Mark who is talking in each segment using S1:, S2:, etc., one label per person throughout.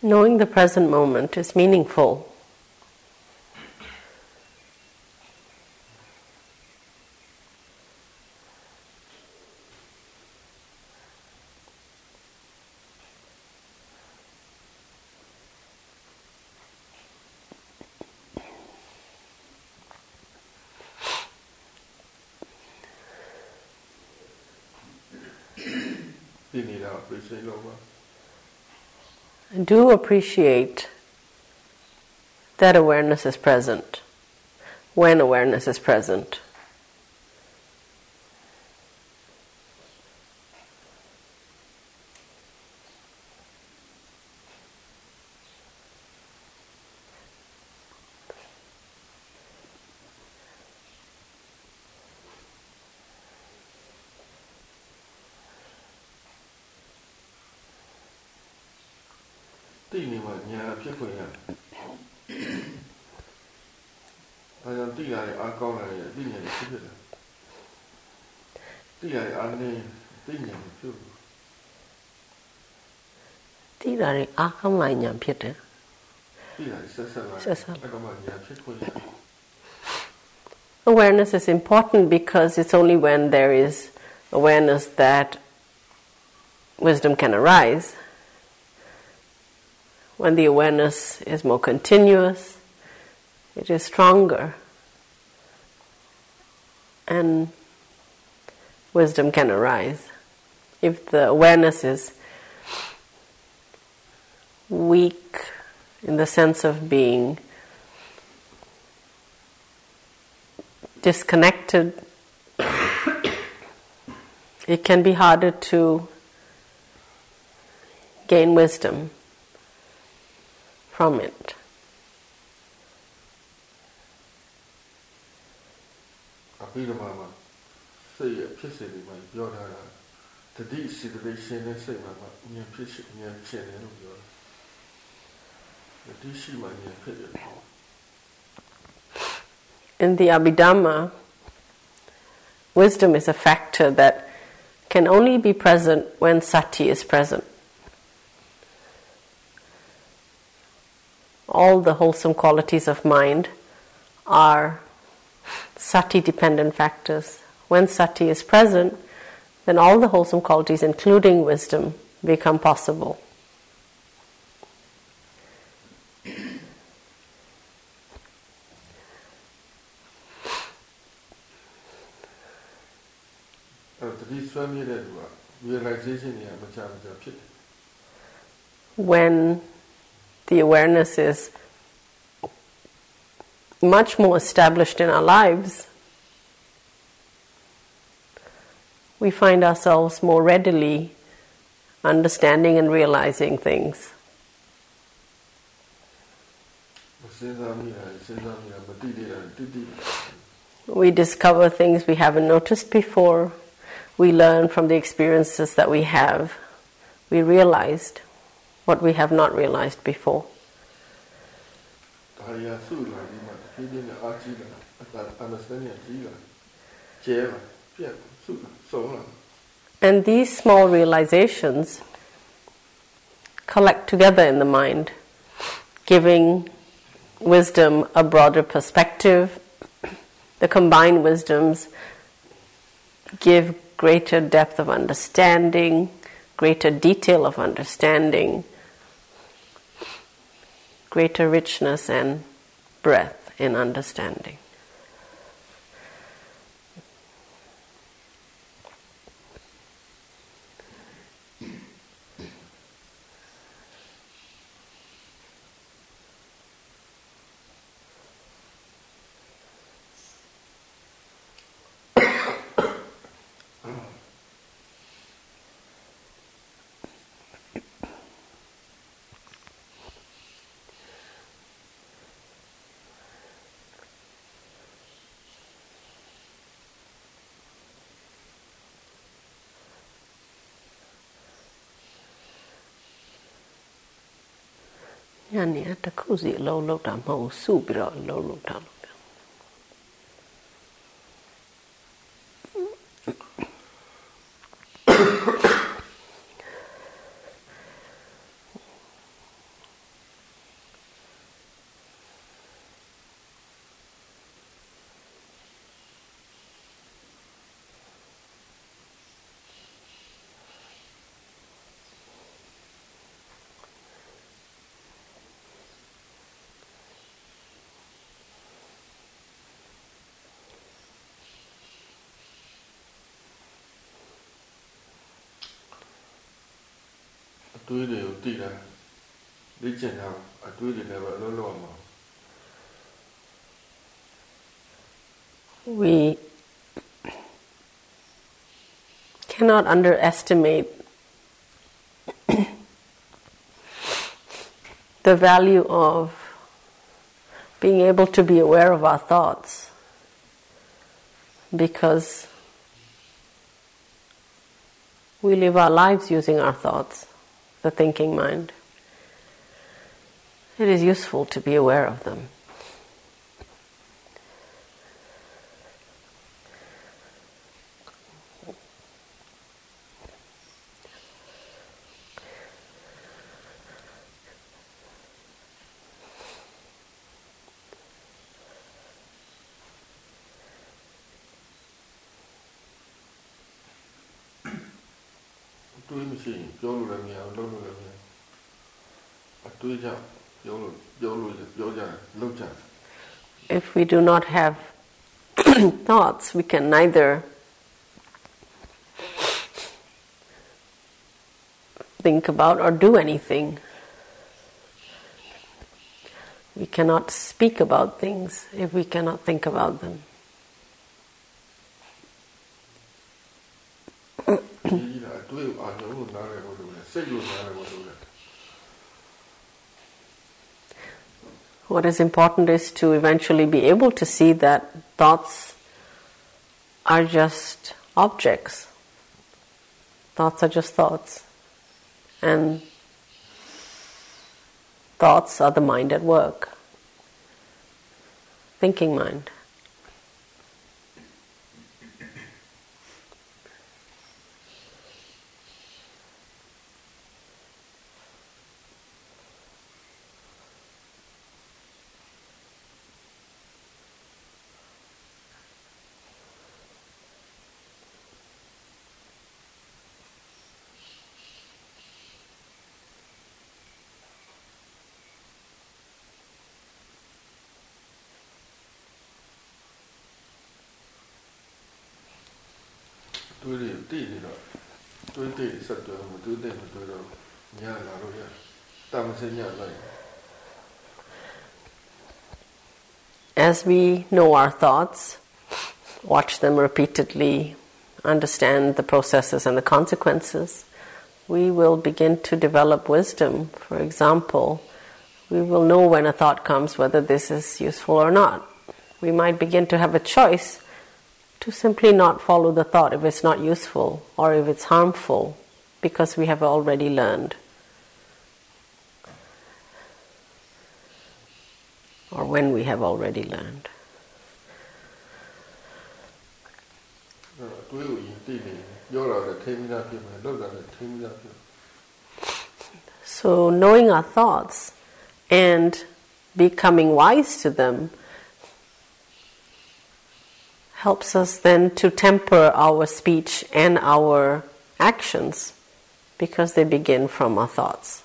S1: Knowing the present moment is meaningful. Do appreciate that awareness is present when awareness is present. Awareness is important because it's only when there is awareness that wisdom can arise. When the awareness is more continuous, it is stronger, and wisdom can arise. If the awareness is weak in the sense of being disconnected, it can be harder to gain wisdom from it.
S2: အပြီးတော့မှစိတ်ရဲ့ဖြစ်စဉ်တွေမှာပြောထားတာတတိစိတ္တိရှင်တဲ့စိ when the awareness is more continuous, it is stronger, and wisdom can arise. If the awareness is weak
S1: in the sense of being disconnected, it can be harder to gain wisdom. Abhidhamma, wisdom is a factor that can only be present when sati is present. All the wholesome qualities of mind are sati dependent factors. When sati is present, then all the wholesome qualities, including wisdom, become possible. when the awareness is much more established in our lives, we find ourselves more readily understanding and realizing things. We discover things we haven't noticed before. We learn from the experiences that we have. We realized what we have not realized before. And these small realizations collect together in the mind, giving wisdom a broader perspective. The combined wisdoms give greater depth of understanding, greater detail of understanding, greater richness and breadth in understanding. ။ ညနေတစ်ခုစီအလုံးလောက်တာမဟုတ်စုပြီးတော့အလုံးလောက်တာလို့
S2: တွေးတွေကိုသိတာလေ့ကျင့်တာအတွေးတွေလည်းပဲအလုံးလုံးမှာ
S1: we cannot underestimate the value of being able to be aware of our thoughts because we live our lives using our thoughts the thinking mind. It is useful to be aware of them. If we do not have thoughts, we can neither think about or do anything. We cannot speak about things if we cannot think about them. What is important is to eventually be able to see that thoughts are just objects. Thoughts are just thoughts. And thoughts are the mind at work, thinking mind. As we know our thoughts, watch them repeatedly, understand the processes and the consequences, we will begin to develop wisdom. For example, we will know when a thought comes whether this is useful or not. We might begin to have a choice to simply not follow the thought if it's not useful or if it's harmful because we have already learned. Or when we have already learned. So, knowing our thoughts and becoming wise to them helps us then to temper our speech and our actions because they begin from our thoughts.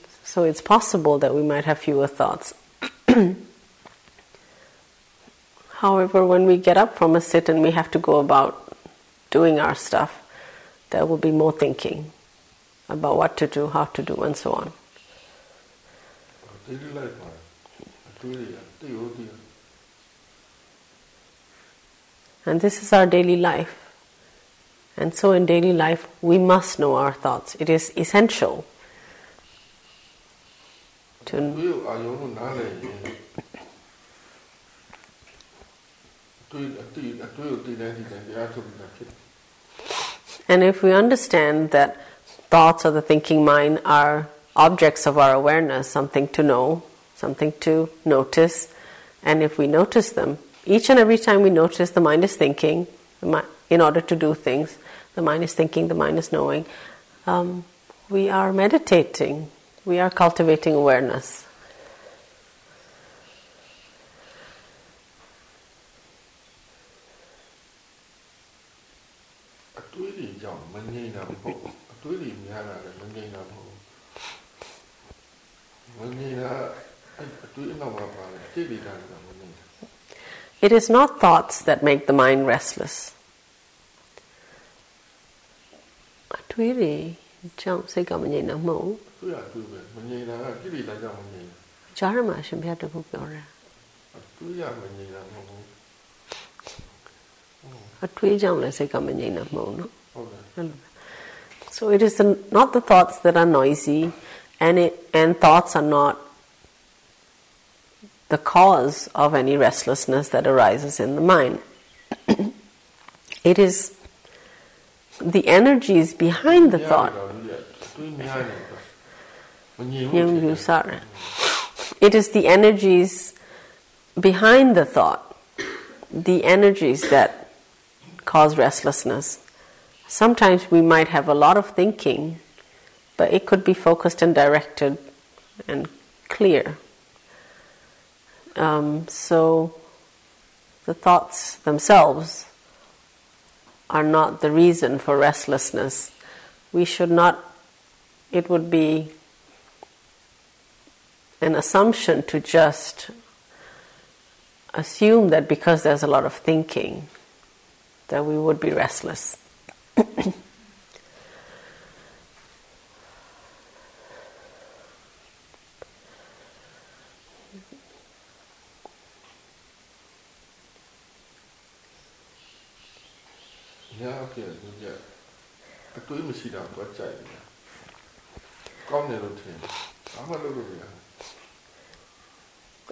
S1: so it's possible that we might have fewer thoughts. However when we get up from a sit and we have to go about doing our stuff there will be more thinking about what to do how to do and so on. And this is our daily life. And so in daily life, we must know our thoughts. It is essential to. And if we understand that thoughts of the thinking mind are objects of our awareness, something to know, something to notice, and if we notice them, each and every time we notice the mind is thinking, in order to do things, the mind is thinking, the mind is knowing. Um, we are meditating, we are cultivating awareness. It is not thoughts that make the mind restless. Atwiri. ကြောင့်စိတ်ကမငြိမ်တော့မဟုတ်
S2: ဘူးတွေ့ရတွေ့ပဲမငြိမ်တာကကိလေသာကြောင့်မငြိမ်
S1: ဂျာရမှာရှင်ဘုရားတခုပြောတယ်
S2: တွေ့ရမငြိမ်တာမဟုတ်ဘူး
S1: အတွေးကြောင့်လည်းစိတ်ကမငြိမ်တာမဟုတ်နော်
S2: ဟုတ်တယ်
S1: So it is not the thoughts that are noisy and it and thoughts are not the cause of any restlessness that arises in the mind. it is the energies behind the thought. It is the energies behind the thought, the energies that cause restlessness. Sometimes we might have a lot of thinking, but it could be focused and directed and clear. Um, so the thoughts themselves are not the reason for restlessness. We should not, it would be an assumption to just assume that because there's a lot of thinking, that we would be restless.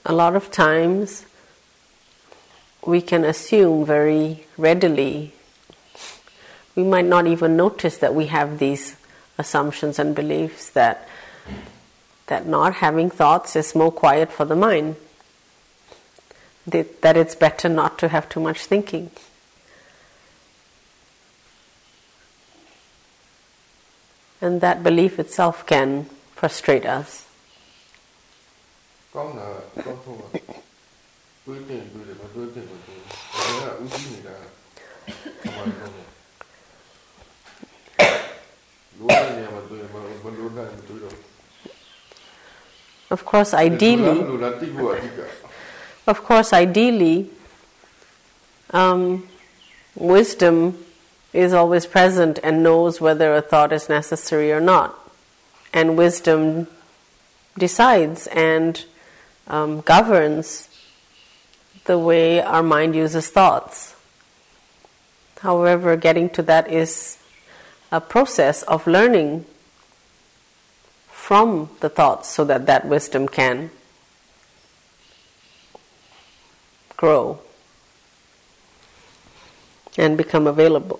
S1: A lot of times we can assume very readily we might not even notice that we have these assumptions and beliefs that that not having thoughts is more quiet for the mind. That it's better not to have too much thinking And that belief itself can frustrate us. Of course, ideally, of course, ideally, um, wisdom is always present and knows whether a thought is necessary or not. And wisdom decides and um, governs the way our mind uses thoughts. However, getting to that is a process of learning from the thoughts so that that wisdom can grow and become available.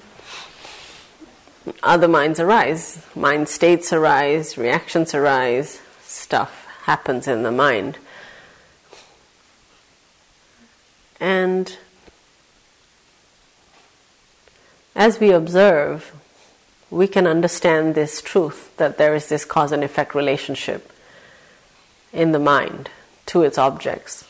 S1: other minds arise, mind states arise, reactions arise, stuff happens in the mind. And as we observe, we can understand this truth that there is this cause and effect relationship in the mind to its objects.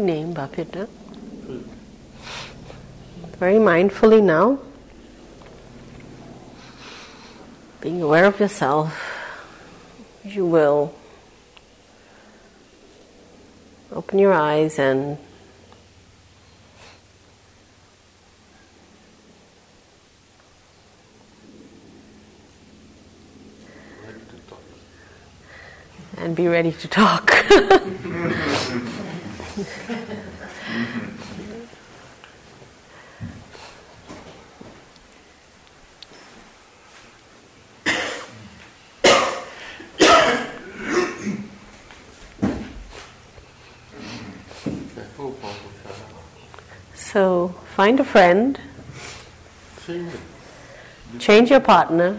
S1: Name Bapita. Very mindfully now, being aware of yourself, you will open your eyes and and be ready to talk.
S2: That whole part of Shana.
S1: So find a friend,
S2: Change
S1: your partner,